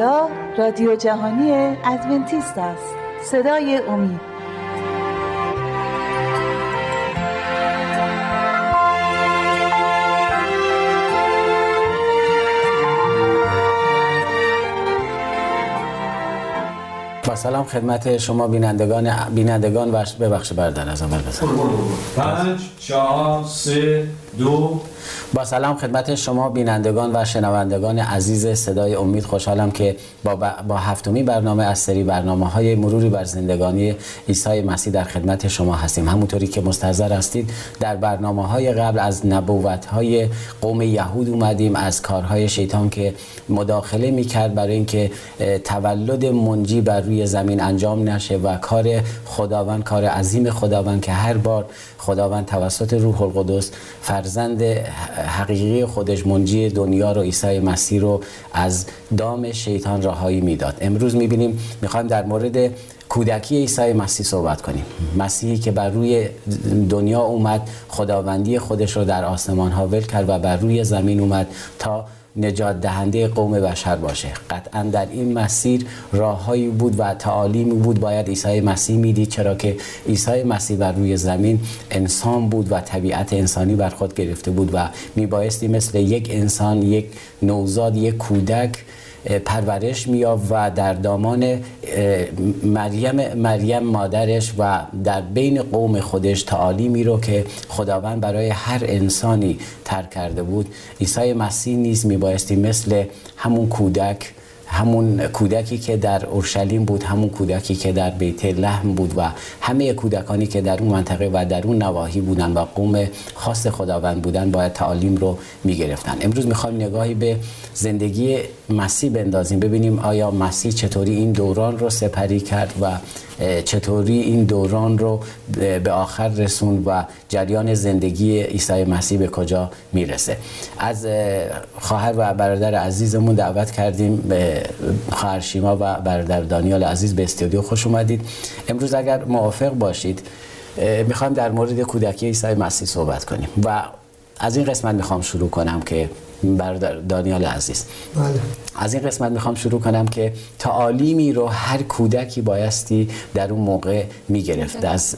اینجا رادیو جهانی ادونتیست است. صدای امید. با سلام خدمت شما بینندگان بینندگان و ببخش بردن از اول بزن. پنج چهار سه دو. با سلام خدمت شما بینندگان و شنوندگان عزیز صدای امید. خوشحالم که با, با هفتمی برنامه از سری برنامه های مروری بر زندگانی عیسی مسیح در خدمت شما هستیم. همونطوری که مستحضر هستید در برنامه های قبل از نبوت های قوم یهود اومدیم از کارهای شیطان که مداخله می‌کرد برای اینکه تولد منجی بر روی زمین انجام نشه و کار خداوند کار عظیم خداوند که هر بار خداوند توسط روح القدس فرزند حقیقی خودش منجی دنیا رو عیسی مسیح رو از دام شیطان رهایی می‌داد. امروز می‌بینیم می‌خوایم در مورد کودکی عیسی مسیح صحبت کنیم. مسیحی که بر روی دنیا اومد خداوندی خودش رو در آسمان ها ول کرد و بر روی زمین اومد تا نجات دهنده قوم بشر باشه. قطعا در این مسیر راههایی بود و تعالیمی بود. باید عیسی مسیح می‌دید چرا که عیسی مسیح بر روی زمین انسان بود و طبیعت انسانی بر خود گرفته بود و میبایستی مثل یک انسان یک نوزاد یک کودک پرورش میاب و در دامان مریم مریم مادرش و در بین قوم خودش تعالیمی رو که خداوند برای هر انسانی ترک کرده بود. عیسی مسیح نیز میبایستی مثل همون کودک همون کودکی که در اورشلیم بود همون کودکی که در بیت لحم بود و همه کودکانی که در اون منطقه و در اون نواحی بودن و قوم خاص خداوند بودن باید تعالیم رو می‌گرفتن امروز می‌خوایم نگاهی به زندگی مسیح بندازیم. ببینیم آیا مسیح چطوری این دوران رو سپری کرد و چطوری این دوران رو به آخر رسون و جریان زندگی عیسی مسیح به کجا می‌رسه. از خواهر و برادر عزیزمون دعوت کردیم به خواهر شیما و برادر دانیال عزیز به استودیو خوش اومدید. امروز اگر موافق باشید می‌خوایم در مورد کودکی عیسی مسیح صحبت کنیم و از این قسمت می‌خوام شروع کنم که برادر دانیال عزیز. بله. از این قسمت می‌خوام شروع کنم که تعالیمی رو هر کودکی بایستی در اون موقع می‌گرفت از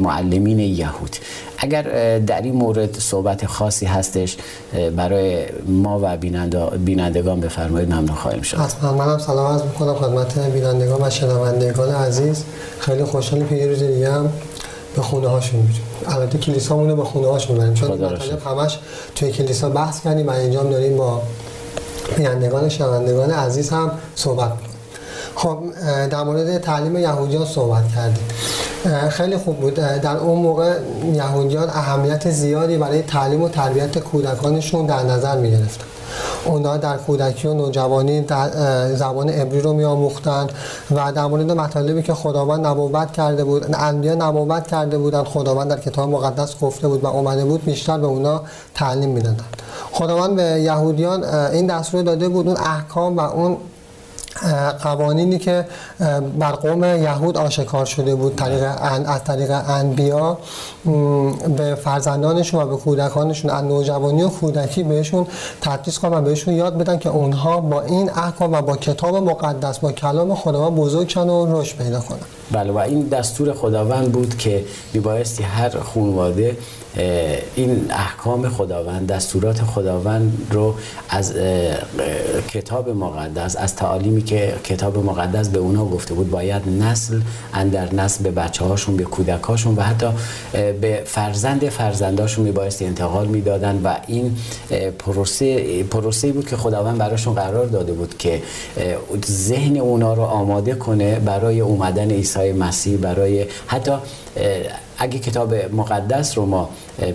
معلمین یهود. اگر در این مورد صحبت خاصی هستش برای ما و بینندگان بفرمایید ممنون خواهیم شد. حتما منم سلام عرض می‌کنم خدمت بینندگان و شنوندگان عزیز. خیلی خوشحالم که یه روز دیگه هم به خونه هاشون میریم. البته کلیسامونو به خونه هاشون بریم چون مطالب همش توی کلیسا بحث کردیم. و اینجا داریم با بینندگان شنوندگان عزیز هم صحبت خب در مورد تعلیم یهودیان صحبت کردیم. خیلی خوب بود. در اون موقع یهودیان اهمیت زیادی برای تعلیم و تربیت کودکانشون در نظر می گرفتن اونا در کودکی و نوجوانی در زبان عبری رو میآموختند و در مورد مطالبی که خداوند نبوت کرده بود انبیا نبوت کرده بودند خداوند در کتاب مقدس گفته بود و اومده بود بیشتر به اونا تعلیم می‌دادند. خداوند به یهودیان این دستور داده بود اون احکام و اون قوانینی که بر قوم یهود آشکار شده بود طریق از طریق انبیا به فرزندانشون و به کودکانشون از نوجوانی و کودکی بهشون تدریس کنن و بهشون یاد بدن که اونها با این احکام و با کتاب مقدس با کلام خداوند بزرگ شن و رشد پیدا کنن. بله و این دستور خداوند بود که میبایستی هر خانواده این احکام خداوند دستورات خداوند رو از کتاب مقدس از تعالیمی که کتاب مقدس به اونا گفته بود باید نسل اندر نسل به بچه هاشون به کودکاشون و حتی به فرزند فرزنداشون میبایستی انتقال می‌دادن و این پروسه پروسه بود که خداوند براشون قرار داده بود که ذهن اونا رو آماده کنه برای اومدن عیسی مسیح برای حتی اگه کتاب مقدس رو ما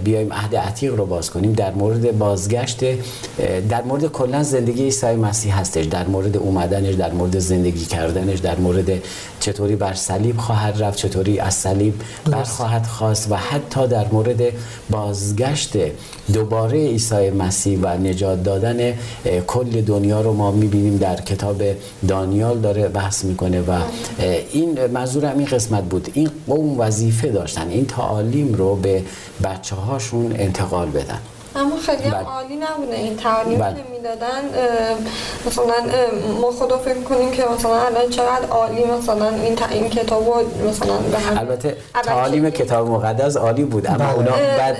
بیایم عهد عتیق رو باز کنیم. در مورد بازگشت در مورد کلا زندگی عیسی مسیح هستش. در مورد اومدنش در مورد زندگی کردنش در مورد چطوری بر صلیب خواهد رفت چطوری از صلیب برخواهد خواست و حتی در مورد بازگشت دوباره عیسی مسیح و نجات دادن کل دنیا رو ما می‌بینیم در کتاب دانیال داره بحث می‌کنه و این منظور این قسمت بود. این قوم وظیفه داشتن. این تعالیم رو به بچه هاشون انتقال بدن اما خیلی بله. عالی نبوده این تعالیم. دادن مثلا ما خدا فکر کنیم که مثلا الان چقدر عالی مثلا این این کتابو مثلا به هم البته تعالیم کتاب مقدس عالی بود اما بله. اونا بعد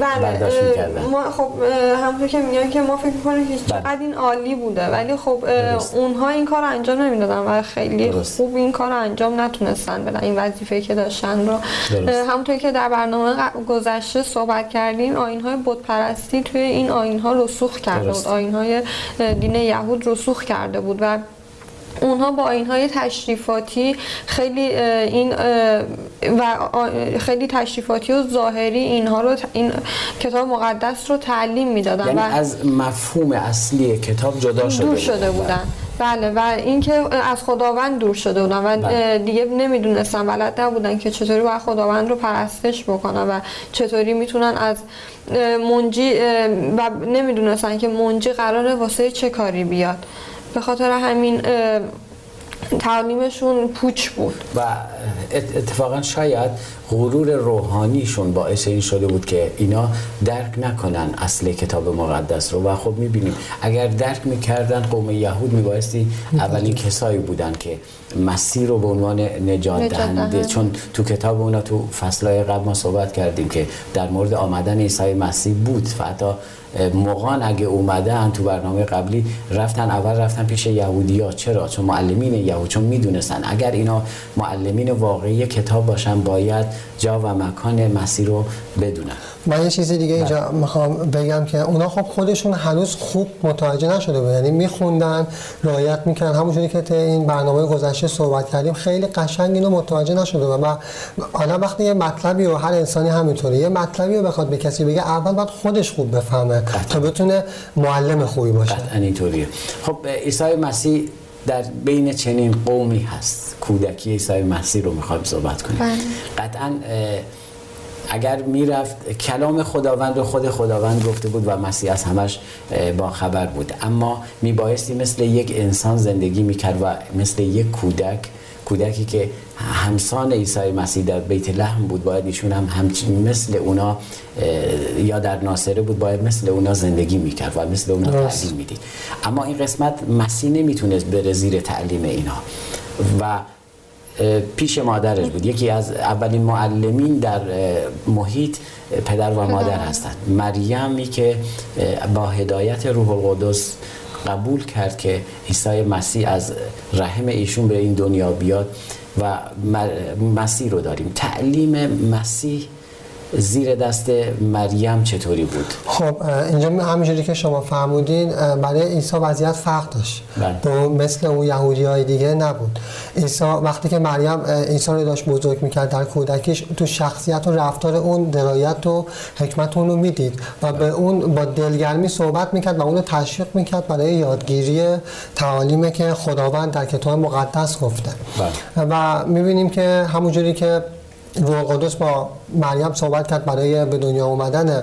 بله. برداشت می‌کردن ما خب همونطور که میگن که ما فکر کنیم که بله. چقدر این عالی بوده ولی خب اونها این کار انجام نمی‌دادن و خیلی خوب این کار انجام نتونستن بدن این وظیفه که داشتن رو همونطور که در برنامه گذشته صحبت کردیم آین های بت پرستی توی این آین ها رسوخ کرده بود آین های دین یهود رسوخ کرده بود و اونها با های تشریفاتی خیلی این و خیلی تشریفاتی و ظاهری اینها رو این کتاب مقدس رو تعلیم می‌دادن یعنی و از مفهوم اصلی کتاب جدا شده, دور شده بودن. بله و اینکه از خداوند دور شده بودن و بله. دیگه نمی‌دونستن بلد نبودن که چطوری باید خداوند رو پرستش بکنن و چطوری می‌تونن از منجی و نمی‌دونستن که منجی قراره واسه چه کاری بیاد به خاطر همین تعلیمشون پوچ بود. و اتفاقا شاید غرور روحانیشون باعث این شده بود که اینا درک نکنن اصل کتاب مقدس رو. و خب می‌بینیم اگر درک می‌کردن قوم یهود میبایستی اولین کسایی بودن که مسیر رو به عنوان نجات دهنده چون تو کتاب اونا تو فصلهای قبل ما صحبت کردیم که در مورد آمدن عیسی مسیح بود. و حتی موقعان اگه اومدن تو برنامه قبلی رفتن اول رفتن پیش یهودی ها چرا؟ چون معلمین یهود چون می‌دونستن. اگر اینا معلمین واقعی کتاب باشن باید جا و مکان مسیر رو بدونن. من یه چیز دیگه اینجا بله. می‌خوام بگم که اونا خب خودشون هنوز خوب متوجه نشده بود یعنی میخوندن رعایت می‌کنن همونجوری که این برنامه گذشته صحبت کردیم خیلی قشنگ اینو متوجه نشده و حالا وقتی یه مطلبی و هر انسانی همینطوره یه مطلبی رو بخواد به کسی بگه اول باید خودش خوب بفهمه. تا بتونه معلم خوبی باشه. قطعا اینطوریه. خب عیسی مسیح در بین چنین قومی هست. کودکی عیسی مسیح رو می‌خوایم صحبت کنیم. بله. قطعا اگر می‌رفت کلام خداوند رو خود خداوند گفته بود و مسیح از همش با خبر بود. اما میبایستی مثل یک انسان زندگی می‌کرد و مثل یک کودک کودکی که همسان عیسی مسیح در بیت لحم بود باید ایشون هم همچین مثل اونا یا در ناصره بود باید مثل اونا زندگی می‌کرد و مثل اونا تعلیم می‌دید. اما این قسمت مسیح نمی‌تونست بره زیر تعلیم اینا. و پیش مادرش بود. یکی از اولین معلمین در محیط پدر و مادر هستند. مریمی که با هدایت روح القدس قبول کرد که عیسی مسیح از رحم ایشون به این دنیا بیاد و مسیح رو داریم. تعلیم مسیح زیر دست مریم چطوری بود خب اینجا همینجوری که شما فرمودین برای عیسی وضعیت فرق داشت بله. مثل اون یهودی های دیگه نبود عیسی وقتی که مریم عیسی رو داشت بزرگ می‌کرد در کودکیش تو شخصیت و رفتار اون درایت و حکمت اون رو می‌دید و به اون با دلگرمی صحبت می‌کرد و اون رو تشویق می‌کرد برای یادگیری تعالیمی که خداوند در کتاب مقدس گفته بله. و می‌بینیم که همونجوری که روح قدس با مریم صحبت کرد برای به دنیا اومدن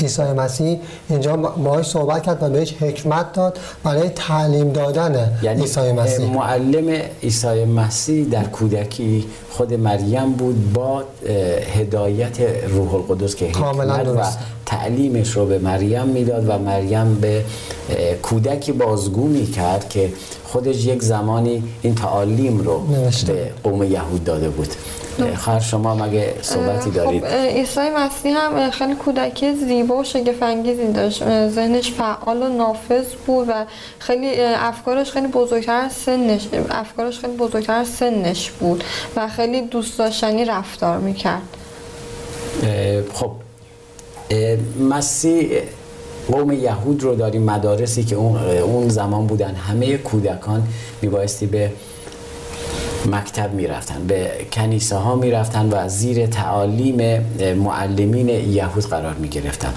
عیسی مسیح. اینجا باهاش صحبت کرد و بهش حکمت داد برای تعلیم دادن یعنی عیسی مسیح. معلم عیسی مسیح در کودکی خود مریم بود با هدایت روح القدس که حکمت و تعلیمش رو به مریم می‌داد و مریم به کودکی بازگو می‌کرد که خودش یک زمانی این تعالیم رو به قوم یهود داده بود. خواهر شما مگه صحبتی خب، دارید. خب عیسی مسیح هم خیلی کودکی زیبا و شگفنگیزی داشت. ذهنش فعال و نافذ بود و خیلی افکارش خیلی بزرگتر از سنش افکارش خیلی بزرگتر از سنش بود و خیلی دوست داشتنی رفتار می‌کرد. خب مسیح قوم یهود رو داریم مدارسی که اون زمان بودن همه کودکان میبایستی به مکتب می‌رفتن به کنیسه ها می‌رفتن و زیر تعالیم معلمین یهود قرار می‌گرفتن.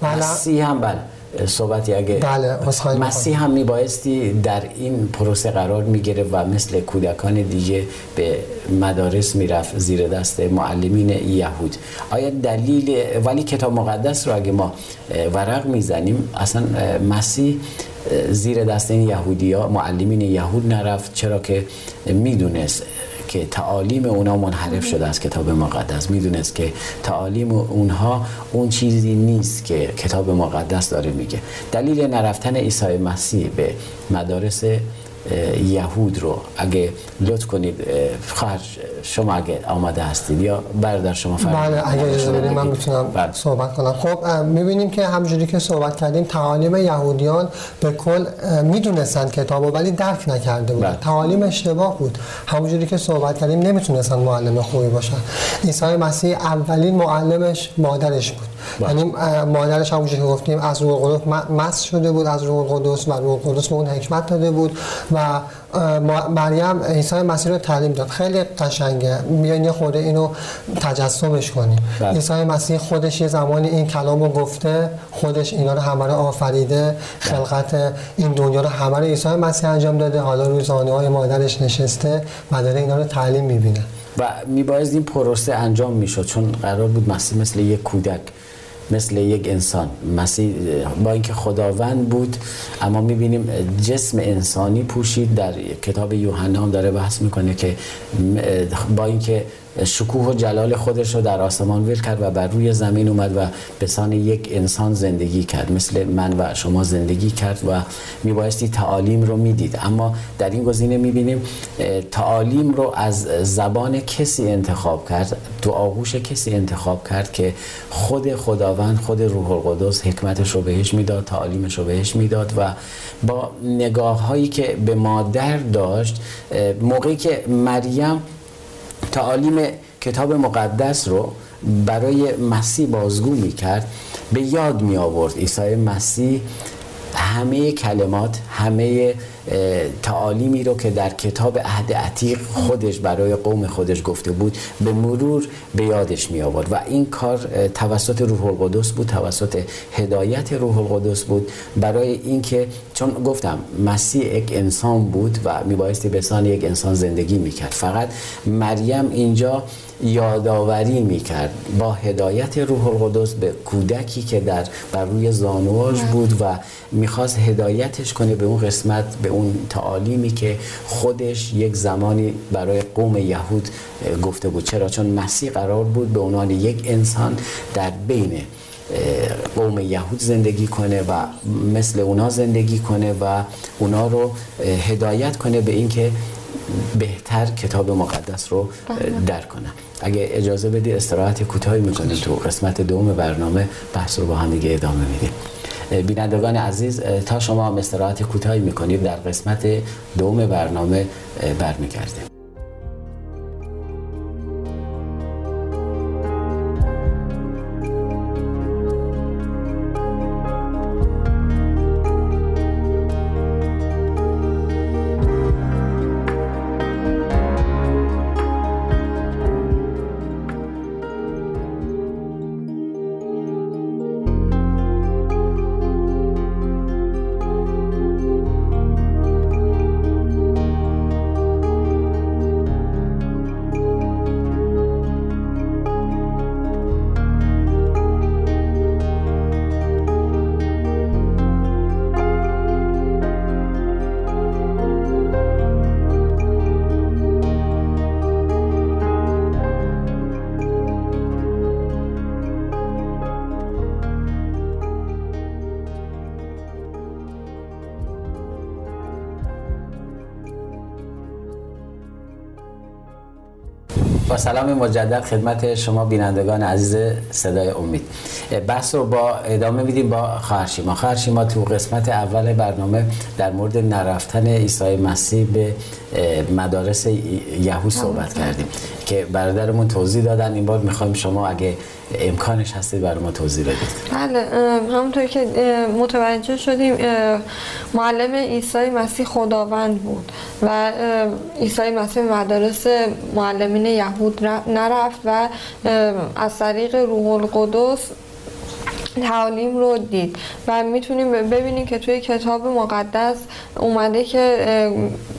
بله. مسیح هم بله صحبتی اگه بله مسیح هم میبایستی در این پروسه قرار می‌گیره و مثل کودکان دیگه به مدارس می‌رفت زیر دست معلمین یهود. آیا دلیل ولی کتاب مقدس رو اگه ما ورق می‌زنیم اصلا مسیح زیر دست این یهودی ها معلمین یهود نرفت. چرا که می‌دونست که تعالیم اونا منحرف شده از کتاب مقدس. می‌دونست که تعالیم اونها اون چیزی نیست که کتاب مقدس داره میگه. دلیل نرفتن عیسی مسیح به مدارس یهود رو اگه لطف کنید خواهر شما اگه آماده هستید یا برادر شما فرمایید بله اگه اجازه بدید من می‌تونم بله. صحبت کنم خب می‌بینیم که همونجوری که صحبت کردیم تعالیم یهودیان به کل می‌دونستن کتابو ولی درک نکرده بود بله. تعالیم اشتباه بود همونجوری که صحبت کردیم نمی‌تونستن معلم خوبی باشن عیسی مسیح اولین معلمش مادرش بود. یعنی مادرش همونجوری که گفتیم از روح القدس مس شده بود از روح القدس و روح القدس به اون حکمت داده بود و مریم عیسی مسیح رو تعلیم داد. خیلی قشنگه. میان یه خورده اینو تجسمش کنیم. بله. عیسی مسیح خودش یه زمانی این کلام رو گفته خودش اینا رو همه رو آفریده بله. خلقت این دنیا رو همه رو عیسی مسیح انجام داده. حالا روی زانه های مادرش نشسته و داره اینا رو تعلیم می‌بینه. و میبایست این پروسه انجام می‌شد چون قرار بود مسیح مثل یک کودک مثل یک انسان. مسیح با اینکه خداوند بود اما می‌بینیم جسم انسانی پوشید. در کتاب یوحنا هم داره بحث می‌کنه که با اینکه شکوه و جلال خودش رو در آسمان ویل کرد و بر روی زمین اومد و به سان یک انسان زندگی کرد. مثل من و شما زندگی کرد و میبایستی تعالیم رو می‌دید. اما در این گزینه می‌بینیم تعالیم رو از زبان کسی انتخاب کرد تو آغوش کسی انتخاب کرد که خود خداوند خود روح القدس حکمتش رو بهش می‌داد تعالیمش رو بهش می‌داد و با نگاه هایی که به مادر داشت موقعی که مریم تعالیم کتاب مقدس رو برای مسیح بازگو می کرد به یاد می آورد عیسی مسیح همه کلمات همه تعالیمی رو که در کتاب عهد عتیق خودش برای قوم خودش گفته بود به مرور به یادش می آورد و این کار توسط روح القدس بود توسط هدایت روح القدس بود. برای اینکه چون گفتم مسیح یک انسان بود و میبایستی به سان یک انسان زندگی می‌کرد. فقط مریم اینجا یادآوری می‌کرد با هدایت روح القدس به کودکی که در بر روی زانواش بود و می‌خواست هدایتش کنه به اون قسمت به اون تعالیمی که خودش یک زمانی برای قوم یهود گفته بود. چرا؟ چون مسیح قرار بود به عنوان یک انسان در بین قوم یهود زندگی کنه و مثل اونا زندگی کنه و اونا رو هدایت کنه به اینکه بهتر کتاب مقدس رو بله. درک کنن. اگه اجازه بدی استراحت کوتاهی می‌کنیم تو قسمت دوم برنامه بحث رو با هم دیگه ادامه میدیم. بینندگان عزیز تا شما هم استراحت کوتاهی می‌کنید در قسمت دوم برنامه برمیگردیم. با سلام مجدد خدمت شما بینندگان عزیز صدای امید. بحث رو با ادامه میدیم با خواهرشیما. خواهرشیما تو قسمت اول برنامه در مورد نرفتن عیسی مسیح به مدارس یهود صحبت کردیم که برادرمون توضیح دادن. این بار می‌خوایم شما اگه امکانش هستید برای ما توضیح بدید. بله همونطور که متوجه شدیم معلم عیسی مسیح خداوند بود و عیسی مسیح مدارس معلمین یهود نرفت و از طریق روح القدس تعالیم رو دید و می‌تونیم ببینیم که توی کتاب مقدس اومده که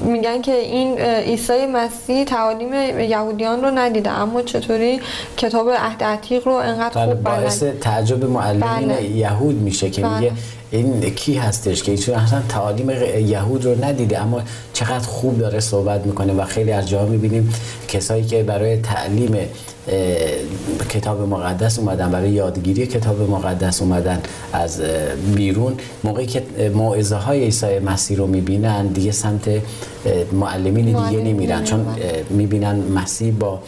میگن که این عیسی مسیح تعالیم یهودیان رو ندیده اما چطوری کتاب عهد عتیق رو انقدر بله، خوب باعث تعجب معلمین بله. یهود میشه که بله. میگه این کی هستش که ایشون اصلا تعالیم یهود رو ندیده اما چقدر خوب داره صحبت می‌کنه و خیلی از جاها می‌بینیم کسایی که برای تعلیم کتاب مقدس اومدن. برای یادگیری کتاب مقدس اومدن از بیرون. موقعی که موعظه های عیسی مسیح رو می‌بینن دیگه سمت معلمین دیگه نمیرن. چون می‌بینن مسیح با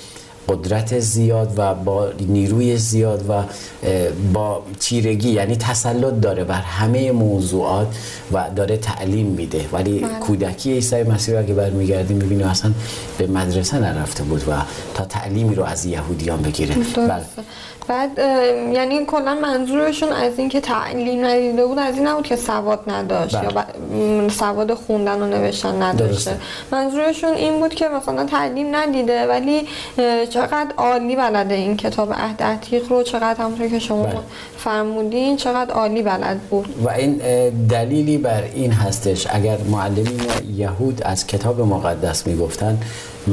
قدرت زیاد و با نیروی زیاد و با چیرگی یعنی تسلط داره بر همه موضوعات و داره تعلیم میده ولی بله. کودکی عیسی مسیح اگه برمیگردیم می‌بینیم اصلا به مدرسه نرفته بود و تا تعلیمی رو از یهودیان بگیره بله. بعد یعنی کلا منظورشون از اینکه تعلیم ندیده بود از این نبود که سواد نداشت بله. یا سواد خوندن و نوشتن نداشته درسته. منظورشون این بود که مثلا تعلیم ندیده ولی چقدر عالی بلده این کتاب عهد عتیق رو چقدر همونطور که شما بله. فرمودین چقدر عالی بلد بود و این دلیلی بر این هستش اگر معلمین یهود از کتاب مقدس می‌گفتن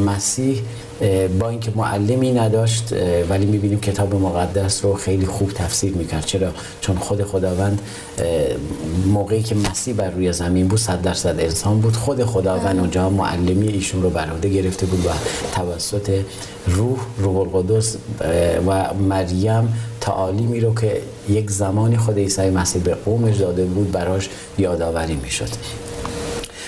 مسیح با اینکه معلمی نداشت ولی می‌بینیم کتاب مقدس رو خیلی خوب تفسیر می‌کرد. چرا؟ چون خود خداوند موقعی که مسیح بر روی زمین بود صد درصد انسان بود. خود خداوند اونجا معلمی ایشون رو بر گرفته بود و توسط روح روح القدس و مریم تعالیمی رو که یک زمانی خود عیسی مسیح به قومش داده بود براش یادآوری می‌شد.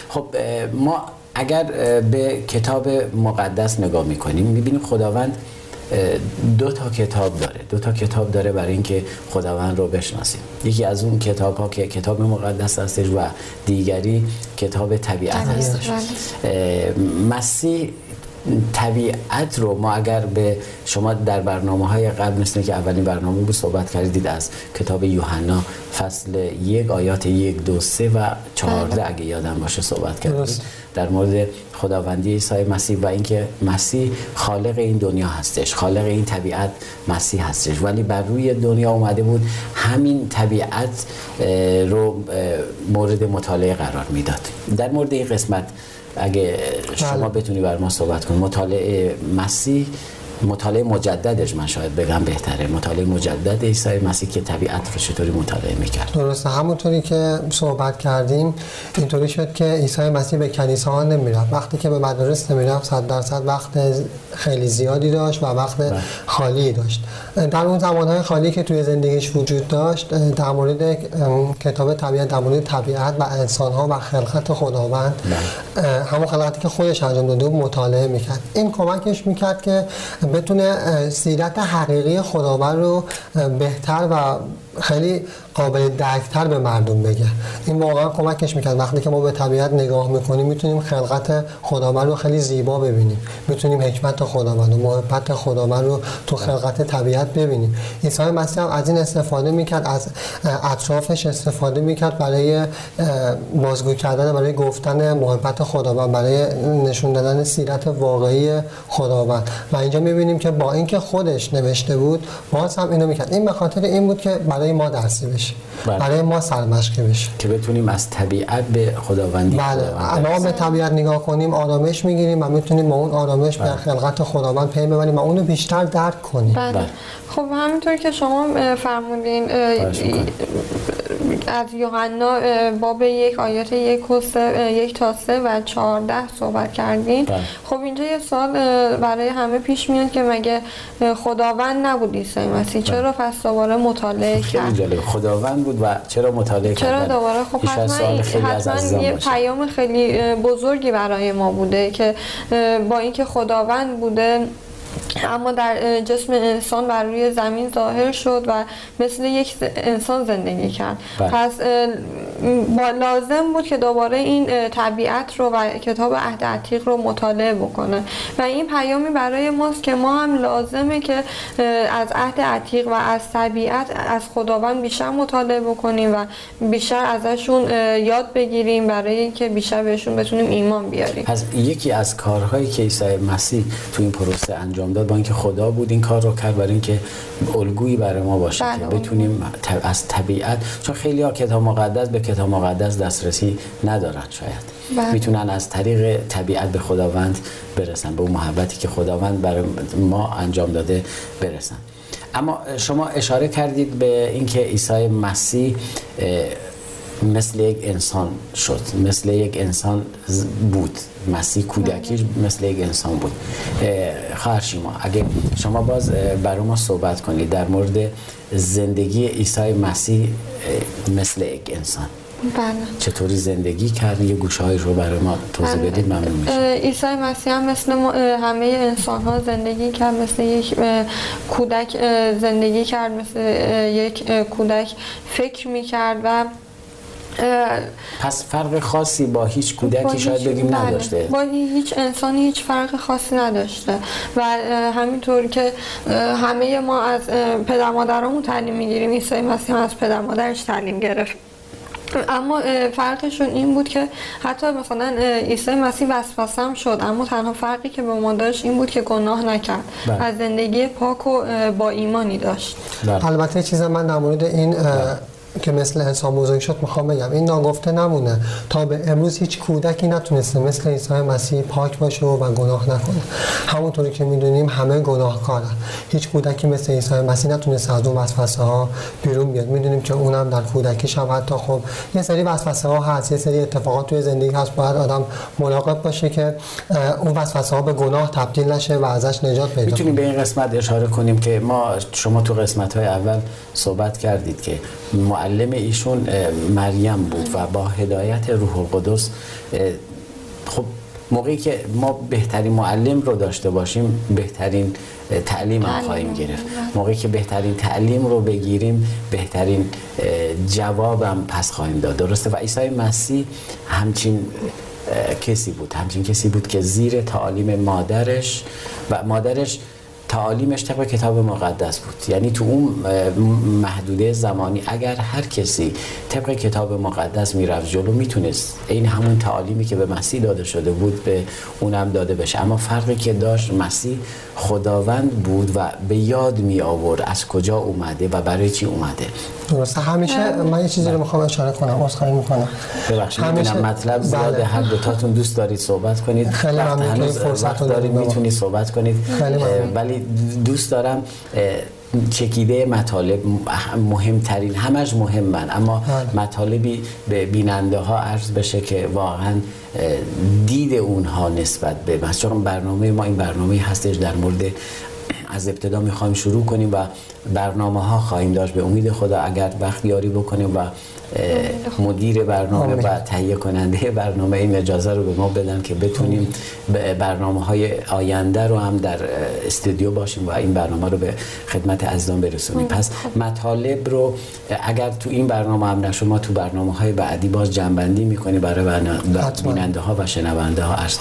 خب ما اگر به کتاب مقدس نگاه می‌کنیم می‌بینیم خداوند دو تا کتاب داره. دو تا کتاب داره برای اینکه خداوند رو بشناسیم. یکی از اون کتاب ها که کتاب مقدس هستش و دیگری کتاب طبیعت هستش. بله. مسیح طبیعت رو ما اگر به شما در برنامه های قبل مثل که اولین برنامه بود صحبت کردید از کتاب یوحنا فصل یک آیات یک دو سه و چهارده بله. اگه یادم باشه صحبت کردید. در مورد خداوندی عیسی مسیح و اینکه مسیح خالق این دنیا هستش خالق این طبیعت مسیح هستش ولی بر روی دنیا اومده بود همین طبیعت رو مورد مطالعه قرار می‌داد در مورد این قسمت اگه شما بله. بتونی بر ما صحبت کنید مطالعه مسیح مطالعه مجددش من شاید بگم بهتره. مطالعه مجدد عیسی مسیح که طبیعت رو چطوری مطالعه می‌کرد. درسته همونطوری که صحبت کردیم اینطوری شد که عیسی مسیح به کنیسه ها نمی‌رفت. وقتی که به مدارس نمی‌رفت صد درصد وقت خیلی زیادی داشت و وقت بله. خالی داشت. در اون زمانهای خالی که توی زندگیش وجود داشت در مورد کتاب طبیعت در مورد طبیعت و انسان ها و خلقت خداوند بله. همون خلقتی که خودش انجام داده مطالعه می‌کرد. این کمکش می‌کرد که بتونه سیرت حقیقی خداوند رو بهتر و خیلی قابل درکتر به مردم بگه. این واقعا کمکش می‌کرد. وقتی که ما به طبیعت نگاه می‌کنیم می‌تونیم خلقت خداوند رو خیلی زیبا ببینیم. می‌تونیم حکمت خداوند و محبت خداوند رو تو خلقت طبیعت ببینیم. عیسی مسیح هم از این استفاده می‌کرد از اطرافش استفاده می‌کرد برای بازگو کردن برای گفتن محبت خداوند برای نشون دادن سیرت واقعی خداوند. و اینجا می‌بینیم که با اینکه خودش نوشته بود باز هم اینو می‌کرد. این به خاطر این بود که برای ما درسی بشه بله. برای ما سرمشقی بشه که بتونیم از طبیعت به خداوندی بله ما به طبیعت نگاه کنیم آرامش می‌گیریم و می‌تونیم با اون آرامش به بله. خلقت خداوند پی ببریم و اونو بیشتر درک کنیم بله. بله. خب همینطور که شما فرمودین از یوحنا باب یک آیات یک و سه، یک تا سه و چهارده صحبت کردین بله. خب اینجا یه سال برای همه پیش میاد که مگه خداوند نبود عیسی مسیح؟ چرا پس دوباره مطالعه کرد؟ خداوند بود و چرا مطالعه کرد چرا دوباره؟ خب حتما, حتما یه پیام خیلی بزرگی برای ما بوده که با اینکه خداوند بوده اما در جسم انسان بر روی زمین ظاهر شد و مثل یک انسان زندگی کرد. بله. پس با لازم بود که دوباره این طبیعت رو و کتاب عهد عتیق رو مطالعه بکنه. و این پیامی برای ماست که ما هم لازمه که از عهد عتیق و از طبیعت از خداوند بیشتر مطالعه بکنیم و بیشتر ازشون یاد بگیریم برای اینکه بیشتر بهشون بتونیم ایمان بیاریم. پس یکی از کارهایی که عیسی مسیح تو این پروسه انجام داد با اینکه خدا بود این کار رو کرد برای اینکه الگویی برای ما باشه که بله، بتونیم از طبیعت چون خیلی ها کتاب مقدس به کتاب مقدس دسترسی ندارن شاید. بله. می‌تونن از طریق طبیعت به خداوند برسن به اون محبتی که خداوند برای ما انجام داده برسن. اما شما اشاره کردید به اینکه عیسی مسیح مثل یک انسان شد مثل یک انسان بود. مسیح کودکی مثل یک انسان بود. خواهر شما اگه شما باز برای ما صحبت کنید در مورد زندگی عیسی مسیح مثل یک انسان. بله. چطوری زندگی کرد یه گوشه رو برای ما توضیح بله. بدید ممنون میشه عیسی مسیح هم مثل همه انسان ها زندگی کرد مثل یک کودک زندگی کرد مثل یک کودک فکر می‌کرد و پس فرق خاصی با هیچ کودکی شاید بگیم بله. نداشته با هیچ انسانی هیچ فرق خاصی نداشته و همینطور که همه ما از پدر مادرامون تعلیم می‌گیریم عیسی مسیح از پدر مادرش تعلیم گرفت اما فرقشون این بود که حتی مثلا عیسی مسیح وسوسه هم شد اما تنها فرقی که به ما داشت این بود که گناه نکرد بله. از زندگی پاک و با ایمانی داشت بله. البته چیز من در مورد این بله. که مثل انسان بزرگ شد می‌خوام بگم این ناگفته نمونه. تا به امروز هیچ کودکی نتونسته مثل عیسی مسیح پاک باشه و گناه نکنه همونطوری که می‌دونیم همه گناهکارن. هیچ کودکی مثل عیسی مسیح نتونسته از اون وسوسه ها بیرون بیاد. می‌دونیم که اونم در کودکیش هم حتی خب یه سری وسوسه ها هست یه سری اتفاقات توی زندگی هست. باید آدم ملاقات باشه که اون وسوسه ها به گناه تبدیل نشه و ازش نجات پیدا می‌تونیم به این قسمت اشاره کنیم که ما شما تو قسمت های اول صحبت کردید که معلم ایشون مریم بود و با هدایت روح القدس خب موقعی که ما بهترین معلم رو داشته باشیم بهترین تعلیم هم خواهیم گرفت. موقعی که بهترین تعلیم رو بگیریم بهترین جوابم پس خواهیم داد. درسته؟ و عیسی مسیح همچین کسی بود. همچین کسی بود که زیر تعالیم مادرش و مادرش تعالیمش طبق کتاب مقدس بود. یعنی تو اون محدوده زمانی اگر هر کسی طبق کتاب مقدس می‌رفت جلو می‌تونست این همون تعالیمی که به مسیح داده شده بود به اونم داده بشه. اما فرقی که داشت مسیح خداوند بود و به یاد می آورد از کجا اومده و برای چی اومده. درسته. همیشه من یه چیزی رو بله. می‌خوام اشاره کنم عذرخواهی می‌کنم. ببخشید همیشه مطلب زیاده. بله. هر دو تاتون دوست دارید صحبت کنید. خیلی ممنون فرصت دارید می‌تونید صحبت کنید. ولی دوست دارم چکیده مطالب مهمترین همش مهمن اما بله. مطالبی به بیننده ها عرض بشه که واقعا دید اونها نسبت به مثلا برنامه ما این برنامه هستش در مورد از ابتدا می‌خوایم شروع کنیم و برنامه ها خواهیم داشت به امید خدا اگر وقت یاری بکنیم و مدیر برنامه و تهیه کننده برنامه این اجازه رو به ما بدن که بتونیم برنامه های آینده رو هم در استودیو باشیم و این برنامه رو به خدمت عزیزان برسونیم. پس مطالب رو اگر تو این برنامه هم نشو ما تو برنامه های بعدی باز جنبندی می‌کنیم برای بیننده ها و شنونده ها عرض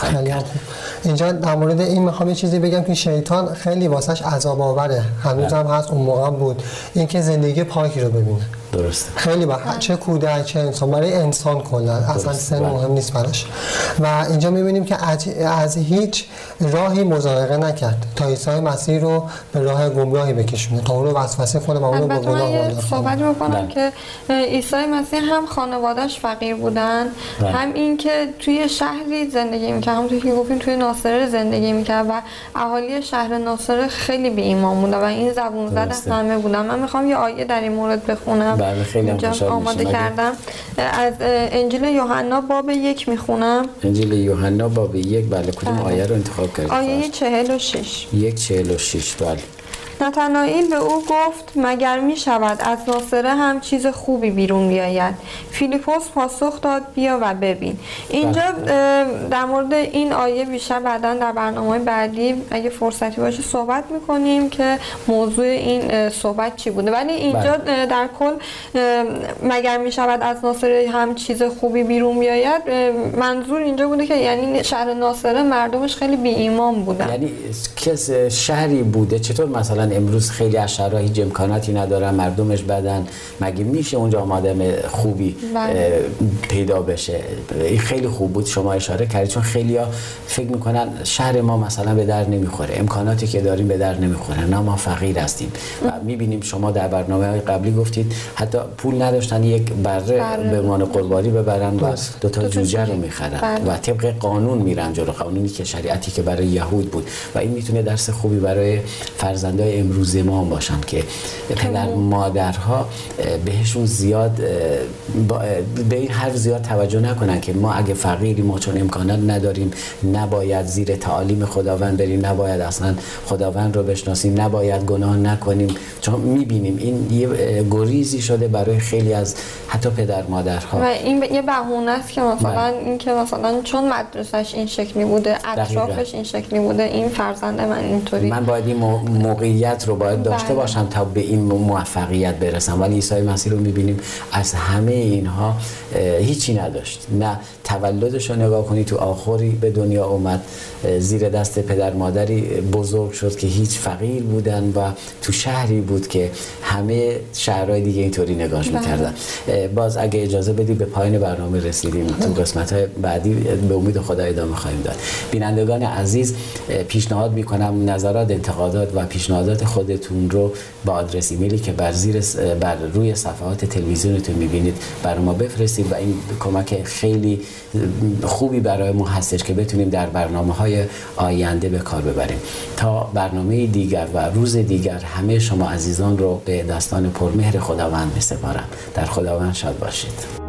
اینجا در مورد این می‌خوام یه چیزی بگم که شیطان خیلی واسش عذاب آوره هنوز هم هست اون موقع بود. اینکه زندگی پاکی رو ببینه. درسته. خیلی با چه کودک چه انسان برای انسان کلا. اصلا سن بله. مهم نیست براش. و اینجا می‌بینیم که از, هیچ راهی مزایقه نکرد. تا عیسی مسیح رو به راه گمراهی بکشونه. تا اون رو وسوسه کنه و اون رو به گناه وادار صحبت می‌کنم بله. که عیسی مسیح هم خانوادهش فقیر بودن. بله. هم این که توی شهری زندگی می‌کرد. همونطور که گفتیم توی ناصره زندگی می‌کرد و اهالی شهر ناصره خیلی به ایمان بودن و این زبون زد همه بودن. من می‌خوام یه آیه در این مورد بخونم. بله خیلی هم آماده کردم. از انجیل یوحنا باب یک می‌خونم. انجیل یوحنا باب یک بله کدوم بله. آیه رو انتخاب کردید آیه چهل و شش. یک چهل و شش بله. نتنائیل به او گفت مگر می شود از ناصره هم چیز خوبی بیرون بیاید؟ فیلیپوس پاسخ داد بیا و ببین. اینجا بله. در مورد این آیه بیشتر بعدا در برنامه بعدی اگه فرصتی باشه صحبت می‌کنیم که موضوع این صحبت چی بوده. ولی اینجا بله. در کل مگر می‌شود از ناصره هم چیز خوبی بیرون بیاید؟ منظور اینجا بوده که یعنی شهر ناصره مردمش خیلی بی ایمان بودن. یعنی کس شهری بوده چطور مثلا امروز خیلی از شهرها هیچ امکاناتی ندارن مردمش بدن. مگه میشه اونجا آدم خوبی بله. پیدا بشه؟ این خیلی خوب بود شما اشاره کردید چون خیلی ها فکر می‌کنن شهر ما مثلا به در نمی‌خوره. امکاناتی که داریم به در نمی‌خوره. نه ما فقیر هستیم. و می‌بینیم شما در برنامه های قبلی گفتید حتی پول نداشتن یک بره بله. به مان قربانی ببرن و دو تا جوجه رو می‌خرن. بله. و طبق قانون میرن جلو. قانونی که شریعتی که برای یهود بود. و این می‌تونه درس خوبی برای فرزندای امروز ما باشن که پدر مادرها بهشون زیاد به این حرف زیاد توجه نکنن که ما اگه فقیری ما چون امکانات نداریم نباید زیر تعالیم خداوند بریم نباید اصلا خداوند رو بشناسیم نباید گناه نکنیم. چون می‌بینیم این یه گریزی شده برای خیلی از حتی پدر مادرها. و این یه بهونه است که مثلا بله. این که مثلا چون مدرسش این شکلی بوده اطرافش این شکلی بوده این فرزند من اینطوری من باید این موقعیت رو باید داشته بله. باشم تا به این موفقیت برسم ولی عیسی مسیح رو می‌بینیم از همه اینها هیچی نداشت نه تولدش رو نگاه کنی تو آخری به دنیا اومد. زیر دست پدر مادری بزرگ شد که هیچ فقیر بودن و تو شهری بود که همه شهرهای دیگه اینطوری نگاش بله. می‌کردن. باز اگه اجازه بدی به پایین برنامه رسیدیم. تو قسمت های بعدی به امید خدا ادامه خواهیم داد. بینندگان عزیز پیشنهاد می‌کنم نظرات انتقادات و پیشنهادات خودتون رو با آدرس ایمیلی که بر زیر بر روی صفحات تلویزیونتون می‌بینید بر ما بفرستید و این کمک خیلی خوبی برای ما هستش که بتونیم در برنامه های آینده به کار ببریم. تا برنامه دیگر و روز دیگر همه شما عزیزان رو به دستان پرمهر خداوند بسپارم در خداوند شاد باشید.